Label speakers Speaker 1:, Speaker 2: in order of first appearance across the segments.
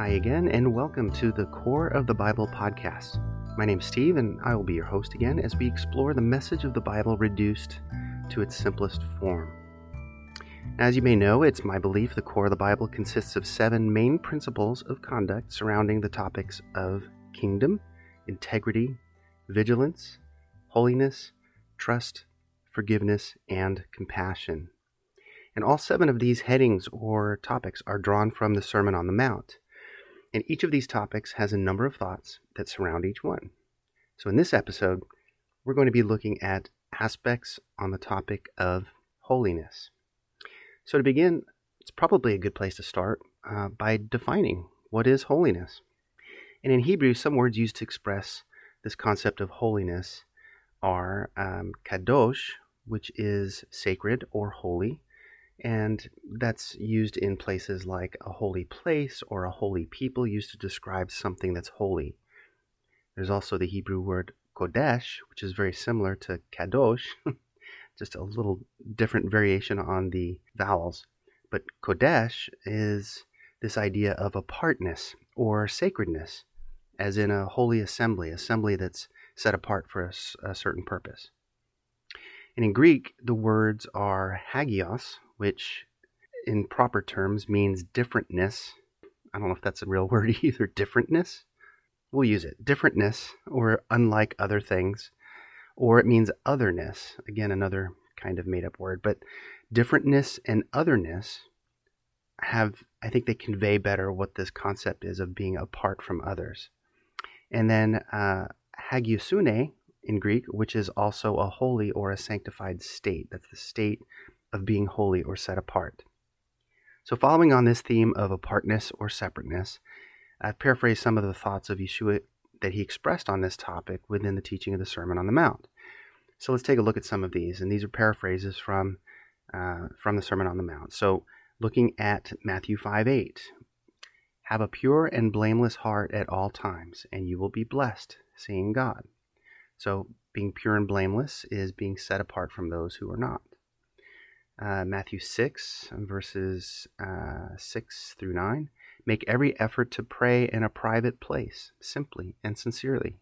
Speaker 1: Hi again, and welcome to the Core of the Bible podcast. My name is Steve, and I will be your host again as we explore the message of the Bible reduced to its simplest form. As you may know, it's my belief the core of the Bible consists of seven main principles of conduct surrounding the topics of kingdom, integrity, vigilance, holiness, trust, forgiveness, and compassion. And all seven of these headings or topics are drawn from the Sermon on the Mount. And each of these topics has a number of thoughts that surround each one. So in this episode, we're going to be looking at aspects on the topic of holiness. So to begin, it's probably a good place to start uh, by defining what is holiness. And in Hebrew, some words used to express this concept of holiness are um, kadosh, which is sacred or holy, and that's used in places like a holy place or a holy people, used to describe something that's holy. There's also the Hebrew word kodesh, which is very similar to kadosh, just a little different variation on the vowels. But kodesh is this idea of apartness or sacredness, as in a holy assembly, assembly that's set apart for a, a certain purpose. And in Greek, the words are hagios, which in proper terms means differentness. I don't know if that's a real word either, differentness. We'll use it. Differentness, or unlike other things, or it means otherness. Again, another kind of made up word. But differentness and otherness have, I think they convey better what this concept is of being apart from others. And then uh, hagiosune in Greek, which is also a holy or a sanctified state. That's the state of being holy or set apart. So, following on this theme of apartness or separateness, I've paraphrased some of the thoughts of Yeshua that he expressed on this topic within the teaching of the Sermon on the Mount. So, let's take a look at some of these, and these are paraphrases from uh, from the Sermon on the Mount. So, looking at Matthew 5 8, have a pure and blameless heart at all times, and you will be blessed, seeing God. So, being pure and blameless is being set apart from those who are not uh, Matthew 6, verses uh, 6 through 9. Make every effort to pray in a private place, simply and sincerely.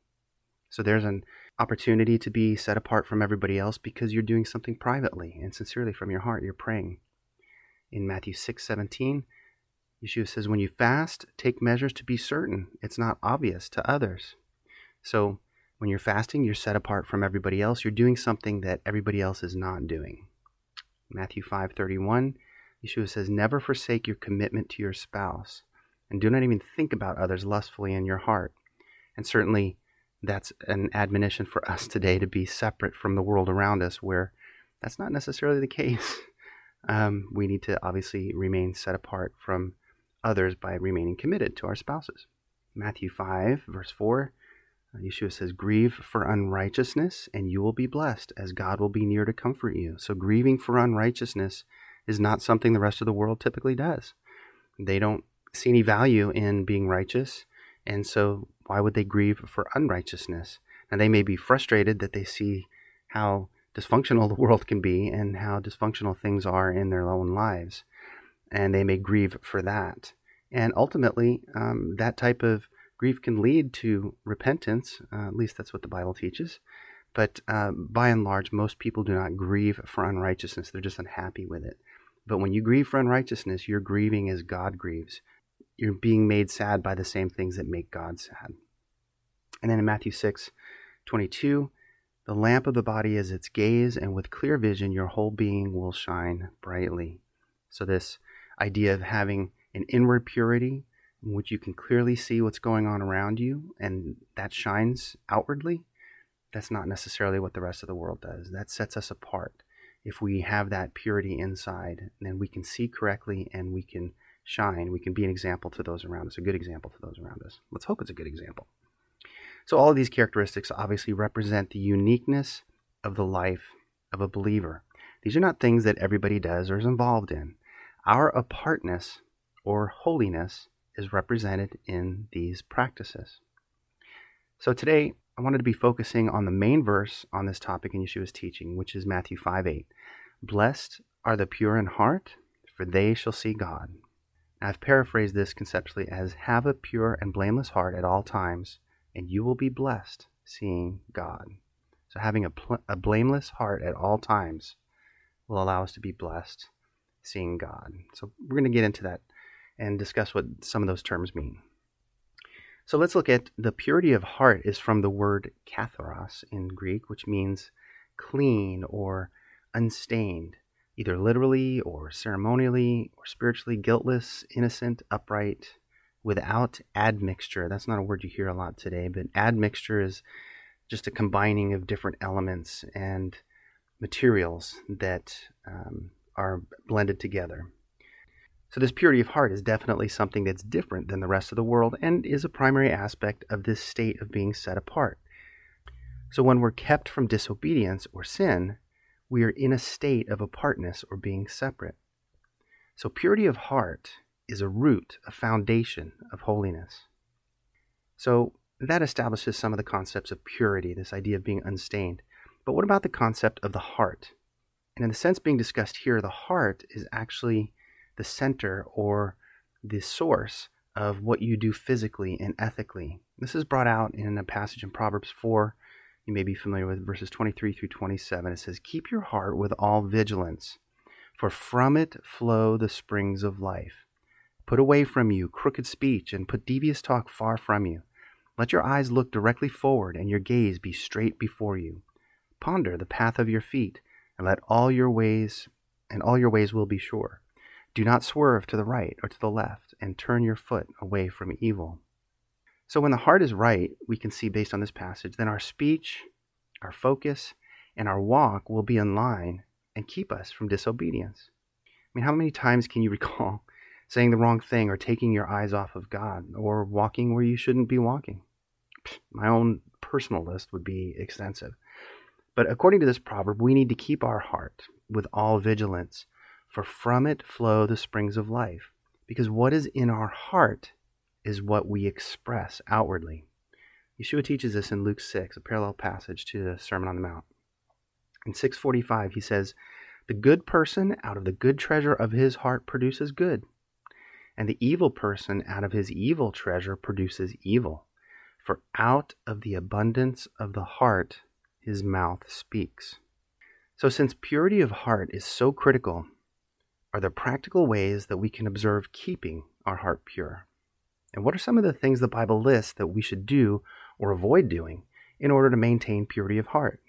Speaker 1: So there's an opportunity to be set apart from everybody else because you're doing something privately and sincerely from your heart. You're praying. In Matthew 6 17, Yeshua says, When you fast, take measures to be certain it's not obvious to others. So when you're fasting, you're set apart from everybody else. You're doing something that everybody else is not doing. Matthew 5:31, Yeshua says, "Never forsake your commitment to your spouse, and do not even think about others lustfully in your heart." And certainly that's an admonition for us today to be separate from the world around us where that's not necessarily the case. Um, we need to obviously remain set apart from others by remaining committed to our spouses. Matthew 5, verse 4 uh, Yeshua says, Grieve for unrighteousness, and you will be blessed, as God will be near to comfort you. So, grieving for unrighteousness is not something the rest of the world typically does. They don't see any value in being righteous, and so why would they grieve for unrighteousness? And they may be frustrated that they see how dysfunctional the world can be and how dysfunctional things are in their own lives, and they may grieve for that. And ultimately, um, that type of grief can lead to repentance. Uh, at least that's what the Bible teaches. But uh, by and large, most people do not grieve for unrighteousness. They're just unhappy with it. But when you grieve for unrighteousness, you're grieving as God grieves. You're being made sad by the same things that make God sad. And then in Matthew 6 22, the lamp of the body is its gaze, and with clear vision, your whole being will shine brightly. So, this idea of having an inward purity in which you can clearly see what's going on around you and that shines outwardly, that's not necessarily what the rest of the world does. That sets us apart. If we have that purity inside, then we can see correctly and we can shine. We can be an example to those around us, a good example to those around us. Let's hope it's a good example. So, all of these characteristics obviously represent the uniqueness of the life of a believer. These are not things that everybody does or is involved in. Our apartness or holiness is represented in these practices. So today, I wanted to be focusing on the main verse on this topic in Yeshua's teaching, which is Matthew 5 8. Blessed are the pure in heart, for they shall see God. I've paraphrased this conceptually as have a pure and blameless heart at all times, and you will be blessed seeing God. So, having a, pl- a blameless heart at all times will allow us to be blessed seeing God. So, we're going to get into that and discuss what some of those terms mean. So, let's look at the purity of heart is from the word katharos in Greek, which means clean or unstained, either literally or ceremonially or spiritually guiltless, innocent, upright, without admixture. That's not a word you hear a lot today, but admixture is just a combining of different elements and materials that um, are blended together. So, this purity of heart is definitely something that's different than the rest of the world and is a primary aspect of this state of being set apart. So, when we're kept from disobedience or sin, we are in a state of apartness or being separate. So, purity of heart is a root, a foundation of holiness. So, that establishes some of the concepts of purity, this idea of being unstained. But what about the concept of the heart? And in the sense being discussed here, the heart is actually the center or the source of what you do physically and ethically. This is brought out in a passage in Proverbs 4. You may be familiar with verses 23 through 27. It says, Keep your heart with all vigilance, for from it flow the springs of life. Put away from you crooked speech and put devious talk far from you. Let your eyes look directly forward and your gaze be straight before you. Ponder the path of your feet and let all your ways and all your ways will be sure. Do not swerve to the right or to the left and turn your foot away from evil. So when the heart is right, we can see based on this passage, then our speech, our focus, and our walk will be in line and keep us from disobedience. I mean, how many times can you recall saying the wrong thing or taking your eyes off of God or walking where you shouldn't be walking? My own personal list would be extensive. But according to this proverb, we need to keep our heart with all vigilance, for from it flow the springs of life. Because what is in our heart is what we express outwardly. Yeshua teaches this in Luke 6, a parallel passage to the Sermon on the Mount. In 645, he says, The good person out of the good treasure of his heart produces good, and the evil person out of his evil treasure produces evil. For out of the abundance of the heart his mouth speaks. So, since purity of heart is so critical, are there practical ways that we can observe keeping our heart pure? And what are some of the things the Bible lists that we should do or avoid doing in order to maintain purity of heart?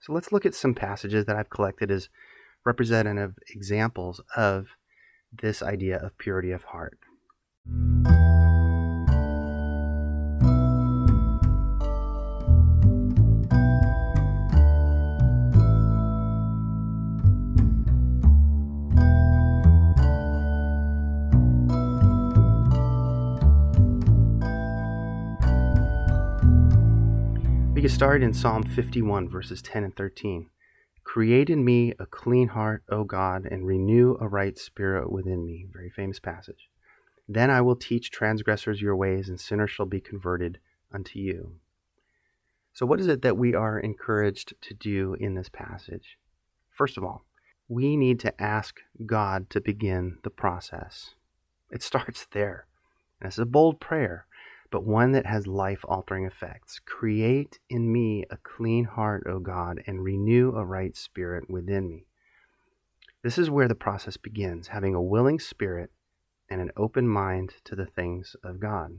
Speaker 1: So, let's look at some passages that I've collected as representative examples of this idea of purity of heart. Get started in Psalm 51, verses 10 and 13. Create in me a clean heart, O God, and renew a right spirit within me. Very famous passage. Then I will teach transgressors your ways, and sinners shall be converted unto you. So, what is it that we are encouraged to do in this passage? First of all, we need to ask God to begin the process. It starts there. And it's a bold prayer but one that has life altering effects. Create in me a clean heart, O God, and renew a right spirit within me. This is where the process begins, having a willing spirit and an open mind to the things of God.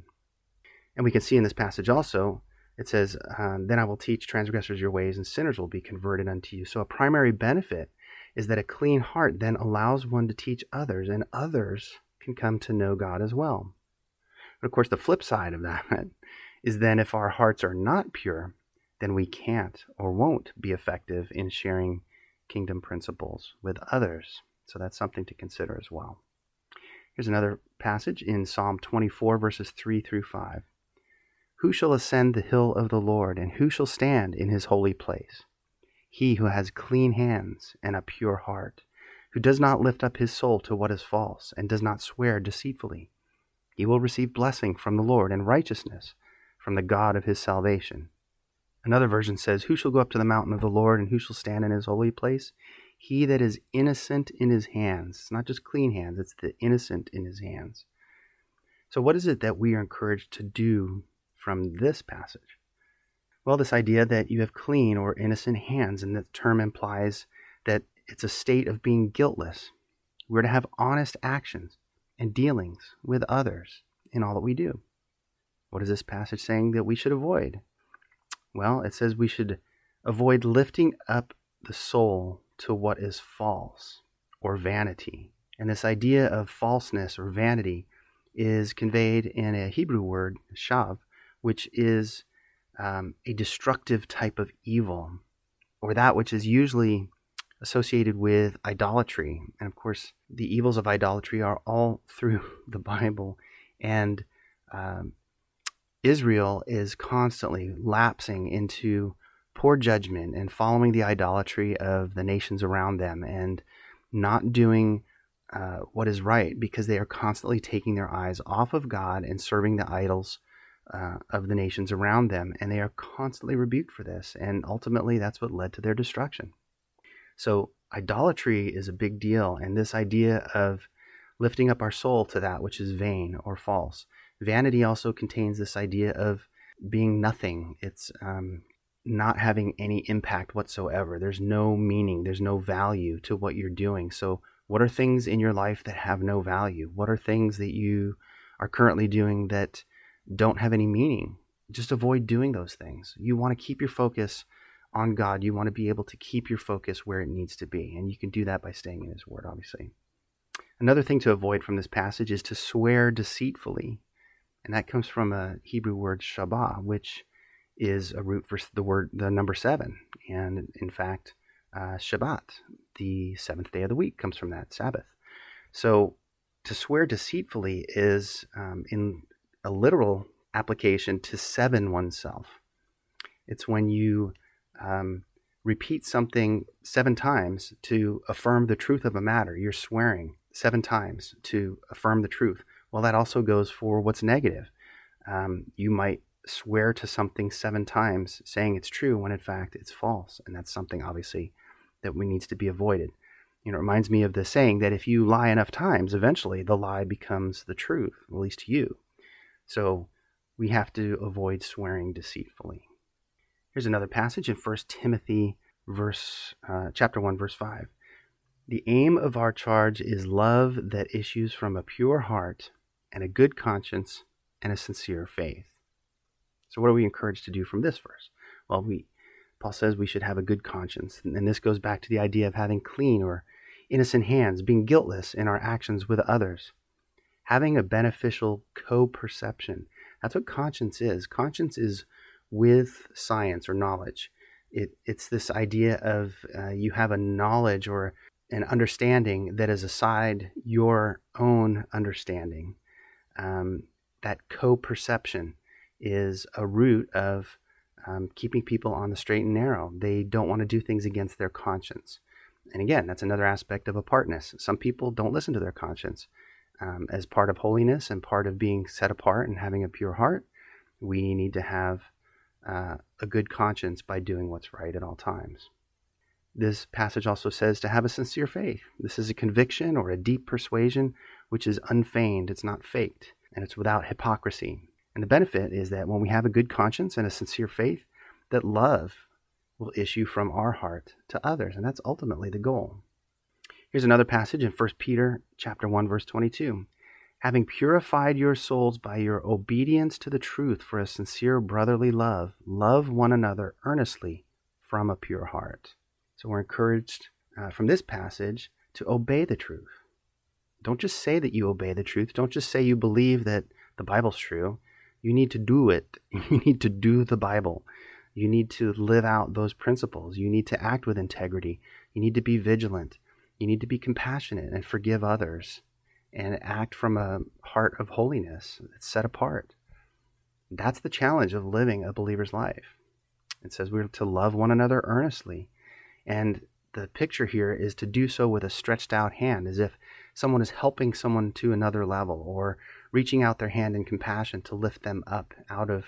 Speaker 1: And we can see in this passage also, it says, uh, Then I will teach transgressors your ways, and sinners will be converted unto you. So a primary benefit is that a clean heart then allows one to teach others, and others can come to know God as well. But of course, the flip side of that is then if our hearts are not pure, then we can't or won't be effective in sharing kingdom principles with others. So that's something to consider as well. Here's another passage in Psalm 24, verses 3 through 5. Who shall ascend the hill of the Lord, and who shall stand in his holy place? He who has clean hands and a pure heart, who does not lift up his soul to what is false, and does not swear deceitfully he will receive blessing from the Lord and righteousness from the God of his salvation. Another version says, Who shall go up to the mountain of the Lord, and who shall stand in his holy place? he that is innocent in his hands. It's not just clean hands, it's the innocent in his hands. So, what is it that we are encouraged to do from this passage? Well, this idea that you have clean or innocent hands, and the term implies that it's a state of being guiltless. We're to have honest actions and dealings with others in all that we do. What is this passage saying that we should avoid? Well, it says we should avoid lifting up the soul to what is false or vanity. And this idea of falseness or vanity is conveyed in a Hebrew word, shav, which is um, a destructive type of evil, or that which is usually associated with idolatry. And of course, the evils of idolatry are all through the Bible. And um, Israel is constantly lapsing into poor judgment and following the idolatry of the nations around them and not doing uh, what is right because they are constantly taking their eyes off of God and serving the idols uh, of the nations around them. And they are constantly rebuked for this. And ultimately, that's what led to their destruction. So, idolatry is a big deal. And this idea of lifting up our soul to that which is vain or false. Vanity also contains this idea of being nothing. It's um, not having any impact whatsoever. There's no meaning, there's no value to what you're doing. So, what are things in your life that have no value? What are things that you are currently doing that don't have any meaning? Just avoid doing those things. You want to keep your focus on God. You want to be able to keep your focus where it needs to be. And you can do that by staying in His Word, obviously. Another thing to avoid from this passage is to swear deceitfully. And that comes from a Hebrew word shabbat, which is a root for the word, the number seven. And in fact, uh, Shabbat, the seventh day of the week, comes from that Sabbath. So to swear deceitfully is, um, in a literal application, to seven oneself. It's when you um, repeat something seven times to affirm the truth of a matter. You're swearing seven times to affirm the truth. Well, that also goes for what's negative. Um, you might swear to something seven times saying it's true when in fact it's false. And that's something obviously that we needs to be avoided. You know, it reminds me of the saying that if you lie enough times, eventually the lie becomes the truth, at least to you. So we have to avoid swearing deceitfully. Here's another passage in 1 Timothy verse uh, chapter 1 verse 5. The aim of our charge is love that issues from a pure heart and a good conscience and a sincere faith. So, what are we encouraged to do from this verse? Well, we Paul says we should have a good conscience, and this goes back to the idea of having clean or innocent hands, being guiltless in our actions with others, having a beneficial co-perception. That's what conscience is. Conscience is with science or knowledge. It, it's this idea of uh, you have a knowledge or an understanding that is aside your own understanding. Um, that co-perception is a root of um, keeping people on the straight and narrow. They don't want to do things against their conscience. And again, that's another aspect of apartness. Some people don't listen to their conscience. Um, as part of holiness and part of being set apart and having a pure heart, we need to have uh, a good conscience by doing what's right at all times. This passage also says to have a sincere faith. This is a conviction or a deep persuasion which is unfeigned, it's not faked, and it's without hypocrisy. And the benefit is that when we have a good conscience and a sincere faith, that love will issue from our heart to others, and that's ultimately the goal. Here's another passage in 1 Peter chapter 1 verse 22. Having purified your souls by your obedience to the truth for a sincere brotherly love, love one another earnestly from a pure heart. So we're encouraged uh, from this passage to obey the truth. Don't just say that you obey the truth. Don't just say you believe that the Bible's true. You need to do it. You need to do the Bible. You need to live out those principles. You need to act with integrity. You need to be vigilant. You need to be compassionate and forgive others and act from a heart of holiness that's set apart. That's the challenge of living a believer's life. It says we're to love one another earnestly. And the picture here is to do so with a stretched out hand, as if someone is helping someone to another level or reaching out their hand in compassion to lift them up out of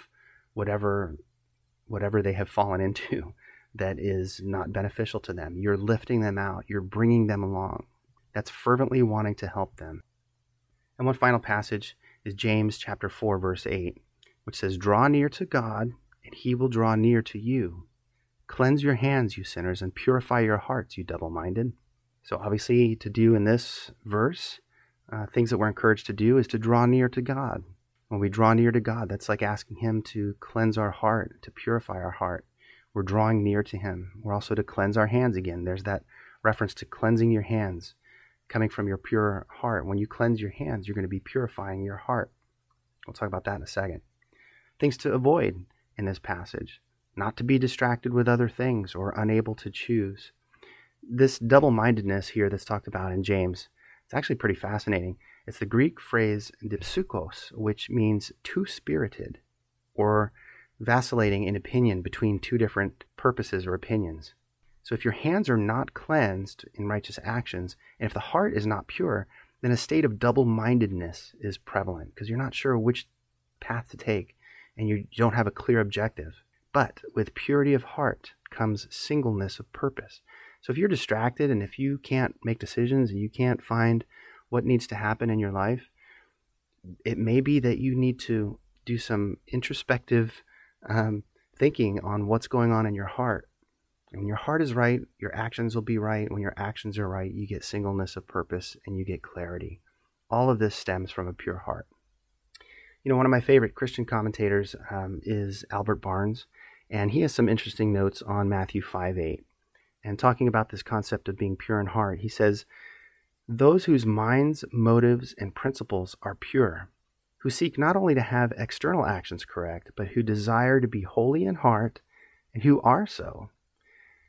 Speaker 1: whatever whatever they have fallen into that is not beneficial to them. You're lifting them out, you're bringing them along. That's fervently wanting to help them. And one final passage is James chapter 4 verse 8, which says, "Draw near to God, and he will draw near to you. Cleanse your hands, you sinners, and purify your hearts, you double-minded." So obviously to do in this verse, uh, things that we're encouraged to do is to draw near to God. When we draw near to God, that's like asking him to cleanse our heart, to purify our heart. We're drawing near to Him. We're also to cleanse our hands again. There's that reference to cleansing your hands coming from your pure heart. When you cleanse your hands, you're going to be purifying your heart. We'll talk about that in a second. Things to avoid in this passage not to be distracted with other things or unable to choose. This double mindedness here that's talked about in James, it's actually pretty fascinating. It's the Greek phrase dipsuchos, which means two spirited or vacillating in opinion between two different purposes or opinions. So if your hands are not cleansed in righteous actions, and if the heart is not pure, then a state of double mindedness is prevalent because you're not sure which path to take and you don't have a clear objective. But with purity of heart comes singleness of purpose. So if you're distracted and if you can't make decisions and you can't find what needs to happen in your life, it may be that you need to do some introspective um, thinking on what's going on in your heart. When your heart is right, your actions will be right. When your actions are right, you get singleness of purpose and you get clarity. All of this stems from a pure heart. You know, one of my favorite Christian commentators um, is Albert Barnes, and he has some interesting notes on Matthew 5 8. And talking about this concept of being pure in heart, he says, Those whose minds, motives, and principles are pure who seek not only to have external actions correct, but who desire to be holy in heart and who are so.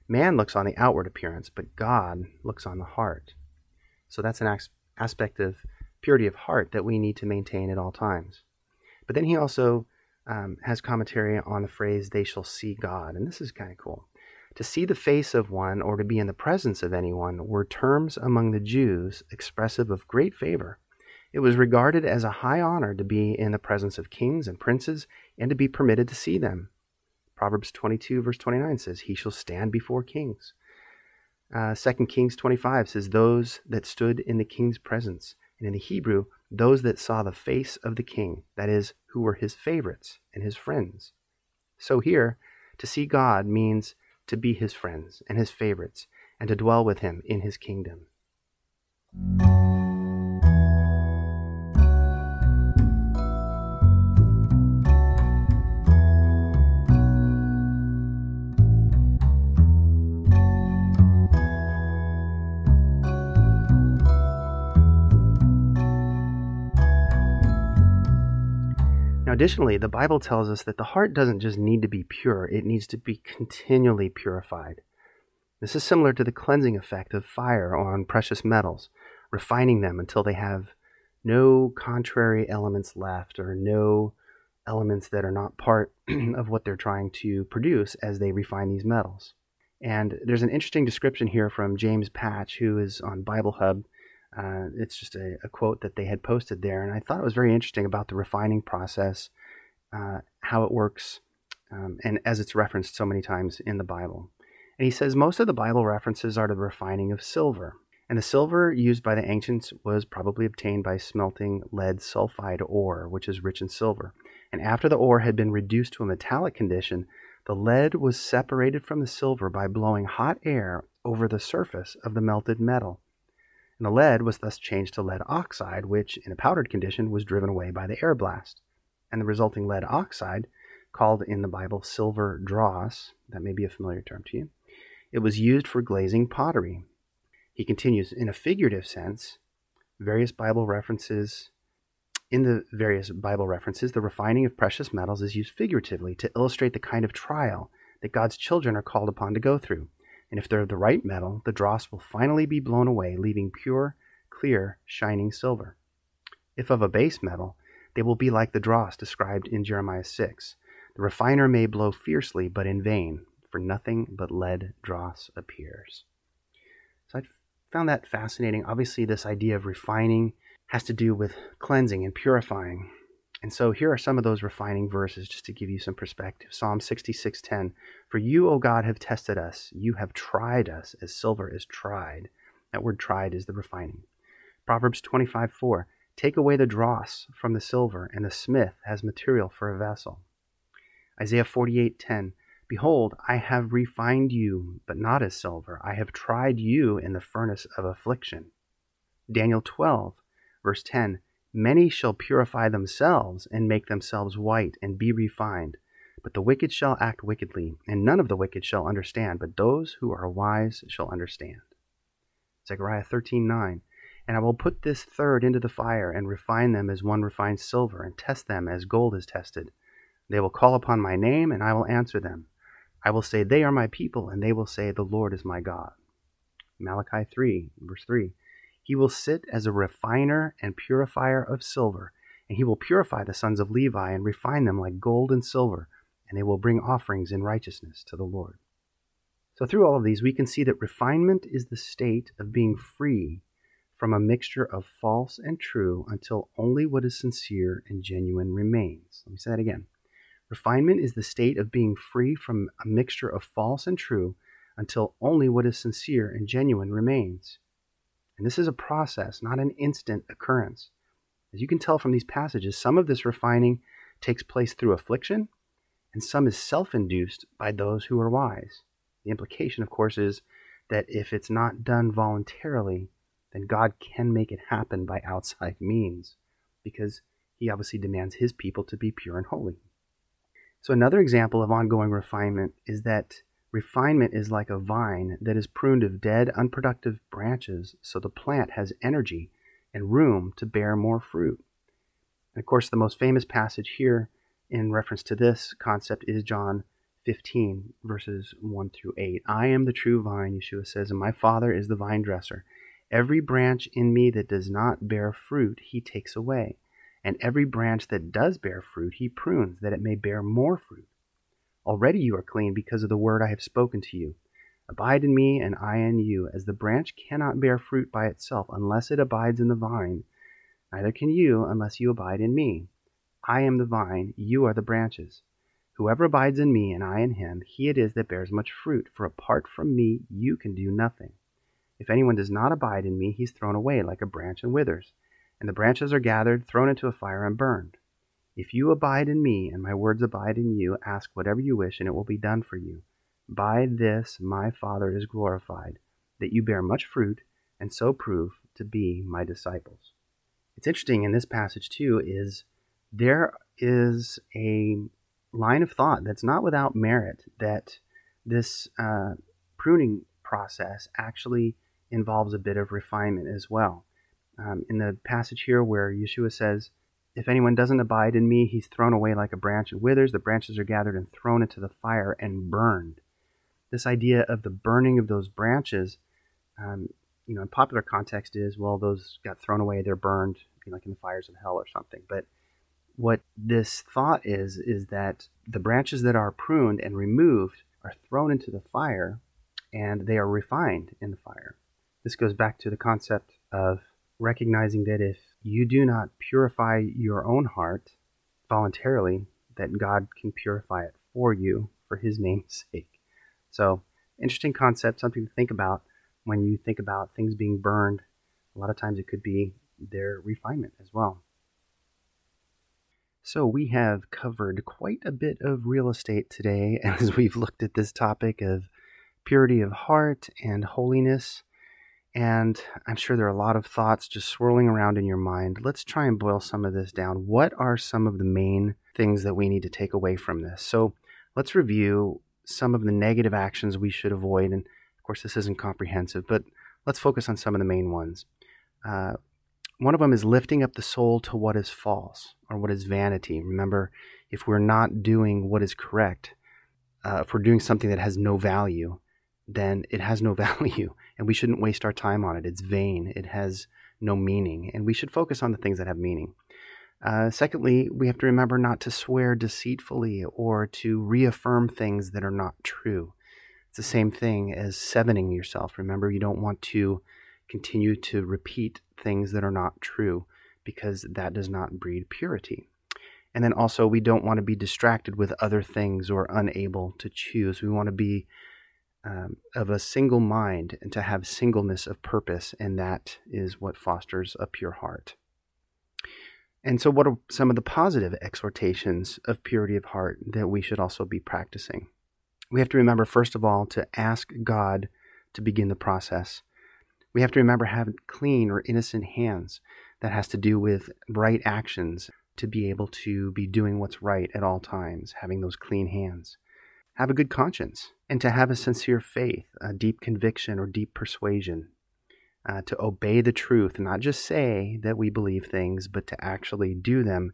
Speaker 1: Man looks on the outward appearance, but God looks on the heart. So that's an aspect of purity of heart that we need to maintain at all times. But then he also um, has commentary on the phrase, they shall see God. And this is kind of cool. To see the face of one or to be in the presence of anyone were terms among the Jews expressive of great favor it was regarded as a high honor to be in the presence of kings and princes and to be permitted to see them. Proverbs 22, verse 29 says, He shall stand before kings. Uh, 2 Kings 25 says, Those that stood in the king's presence. And in the Hebrew, those that saw the face of the king, that is, who were his favorites and his friends. So here, to see God means to be his friends and his favorites and to dwell with him in his kingdom. Additionally, the Bible tells us that the heart doesn't just need to be pure, it needs to be continually purified. This is similar to the cleansing effect of fire on precious metals, refining them until they have no contrary elements left or no elements that are not part of what they're trying to produce as they refine these metals. And there's an interesting description here from James Patch, who is on Bible Hub uh, it's just a, a, quote that they had posted there, and I thought it was very interesting about the refining process, uh, how it works, um, and as it's referenced so many times in the Bible. And he says most of the Bible references are to the refining of silver. And the silver used by the ancients was probably obtained by smelting lead sulfide ore, which is rich in silver. And after the ore had been reduced to a metallic condition, the lead was separated from the silver by blowing hot air over the surface of the melted metal and the lead was thus changed to lead oxide, which, in a powdered condition, was driven away by the air blast. And the resulting lead oxide, called in the Bible silver dross, that may be a familiar term to you, it was used for glazing pottery. He continues, in a figurative sense, various Bible references in the various Bible references, the refining of precious metals is used figuratively to illustrate the kind of trial that God's children are called upon to go through and if they're the right metal, the dross will finally be blown away, leaving pure, clear, shining silver. If of a base metal, they will be like the dross described in Jeremiah 6. The refiner may blow fiercely, but in vain, for nothing but lead dross appears. So I found that fascinating. Obviously, this idea of refining has to do with cleansing and purifying. And so here are some of those refining verses just to give you some perspective. Psalm 66:10 For you, O God, have tested us. You have tried us as silver is tried. That word tried is the refining. Proverbs 25:4 Take away the dross from the silver, and the smith has material for a vessel. Isaiah 48:10 Behold, I have refined you, but not as silver. I have tried you in the furnace of affliction. Daniel 12, verse 10 Many shall purify themselves and make themselves white and be refined. But the wicked shall act wickedly, and none of the wicked shall understand, but those who are wise shall understand. Zechariah 13:9 And I will put this third into the fire, and refine them as one refines silver, and test them as gold is tested. They will call upon my name, and I will answer them. I will say, They are my people, and they will say, The Lord is my God. Malachi 3, verse 3 He will sit as a refiner and purifier of silver, and he will purify the sons of Levi and refine them like gold and silver, and they will bring offerings in righteousness to the Lord. So, through all of these, we can see that refinement is the state of being free from a mixture of false and true until only what is sincere and genuine remains. Let me say that again. Refinement is the state of being free from a mixture of false and true until only what is sincere and genuine remains. And this is a process, not an instant occurrence. As you can tell from these passages, some of this refining takes place through affliction, and some is self induced by those who are wise. The implication, of course, is that if it's not done voluntarily, then God can make it happen by outside means, because He obviously demands His people to be pure and holy. So, another example of ongoing refinement is that refinement is like a vine that is pruned of dead, unproductive branches so the plant has energy and room to bear more fruit. And of course, the most famous passage here in reference to this concept is John 15, verses 1 through 8. I am the true vine, Yeshua says, and my Father is the vine dresser. Every branch in me that does not bear fruit, he takes away and every branch that does bear fruit he prunes, that it may bear more fruit. Already you are clean because of the word I have spoken to you. Abide in me, and I in you, as the branch cannot bear fruit by itself unless it abides in the vine. Neither can you unless you abide in me. I am the vine, you are the branches. Whoever abides in me, and I in him, he it is that bears much fruit, for apart from me you can do nothing. If anyone does not abide in me, he is thrown away like a branch and withers and the branches are gathered, thrown into a fire, and burned. If you abide in me, and my words abide in you, ask whatever you wish, and it will be done for you. By this my Father is glorified, that you bear much fruit, and so prove to be my disciples. It's interesting in this passage, too, is there is a line of thought that's not without merit that this uh, pruning process actually involves a bit of refinement as well um, in the passage here where Yeshua says, If anyone doesn't abide in me, he's thrown away like a branch and withers. The branches are gathered and thrown into the fire and burned. This idea of the burning of those branches, um, you know, in popular context is, well, those got thrown away, they're burned, you know, like in the fires of hell or something. But what this thought is, is that the branches that are pruned and removed are thrown into the fire and they are refined in the fire. This goes back to the concept of recognizing that if you do not purify your own heart voluntarily, that God can purify it for you for his name's sake. So, interesting concept, something to think about when you think about things being burned. A lot of times it could be their refinement as well. So, we have covered quite a bit of real estate today as we've looked at this topic of purity of heart and holiness. And I'm sure there are a lot of thoughts just swirling around in your mind. Let's try and boil some of this down. What are some of the main things that we need to take away from this? So let's review some of the negative actions we should avoid. And of course, this isn't comprehensive, but let's focus on some of the main ones. Uh, one of them is lifting up the soul to what is false or what is vanity. Remember, if we're not doing what is correct, uh, if we're doing something that has no value, then it has no value and we shouldn't waste our time on it. It's vain, it has no meaning, and we should focus on the things that have meaning. Uh, secondly, we have to remember not to swear deceitfully or to reaffirm things that are not true. It's the same thing as sevening yourself. Remember, you don't want to continue to repeat things that are not true because that does not breed purity. And then also, we don't want to be distracted with other things or unable to choose. We want to be um, of a single mind and to have singleness of purpose, and that is what fosters a pure heart. And so, what are some of the positive exhortations of purity of heart that we should also be practicing? We have to remember, first of all, to ask God to begin the process. We have to remember having clean or innocent hands. That has to do with right actions to be able to be doing what's right at all times, having those clean hands. Have a good conscience and to have a sincere faith, a deep conviction or deep persuasion. Uh, to obey the truth, not just say that we believe things, but to actually do them,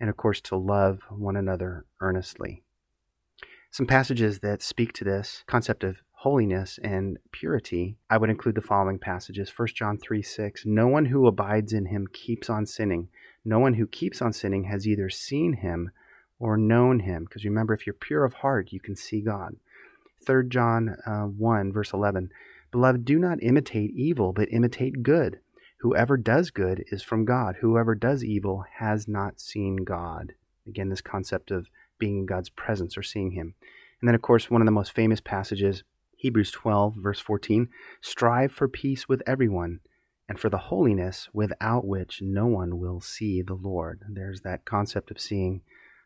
Speaker 1: and of course to love one another earnestly. Some passages that speak to this concept of holiness and purity, I would include the following passages 1 John 3 6. No one who abides in him keeps on sinning. No one who keeps on sinning has either seen him or known him. Because remember, if you're pure of heart, you can see God. 3 John uh, 1, verse 11. Beloved, do not imitate evil, but imitate good. Whoever does good is from God. Whoever does evil has not seen God. Again, this concept of being in God's presence or seeing Him. And then, of course, one of the most famous passages, Hebrews 12, verse 14 Strive for peace with everyone and for the holiness without which no one will see the Lord. There's that concept of seeing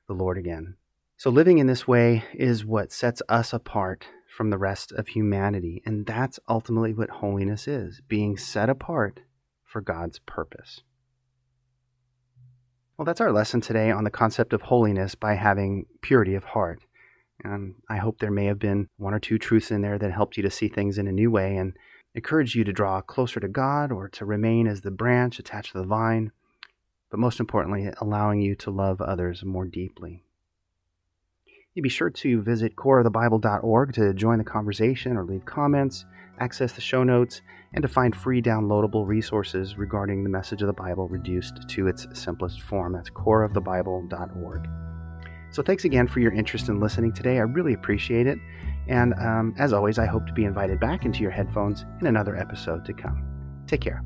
Speaker 1: the Lord again. So, living in this way is what sets us apart from the rest of humanity. And that's ultimately what holiness is being set apart for God's purpose. Well, that's our lesson today on the concept of holiness by having purity of heart. And I hope there may have been one or two truths in there that helped you to see things in a new way and encourage you to draw closer to God or to remain as the branch attached to the vine, but most importantly, allowing you to love others more deeply. You be sure to visit coreofthebible.org to join the conversation or leave comments, access the show notes, and to find free downloadable resources regarding the message of the Bible reduced to its simplest form. That's coreofthebible.org. So, thanks again for your interest in listening today. I really appreciate it. And um, as always, I hope to be invited back into your headphones in another episode to come. Take care.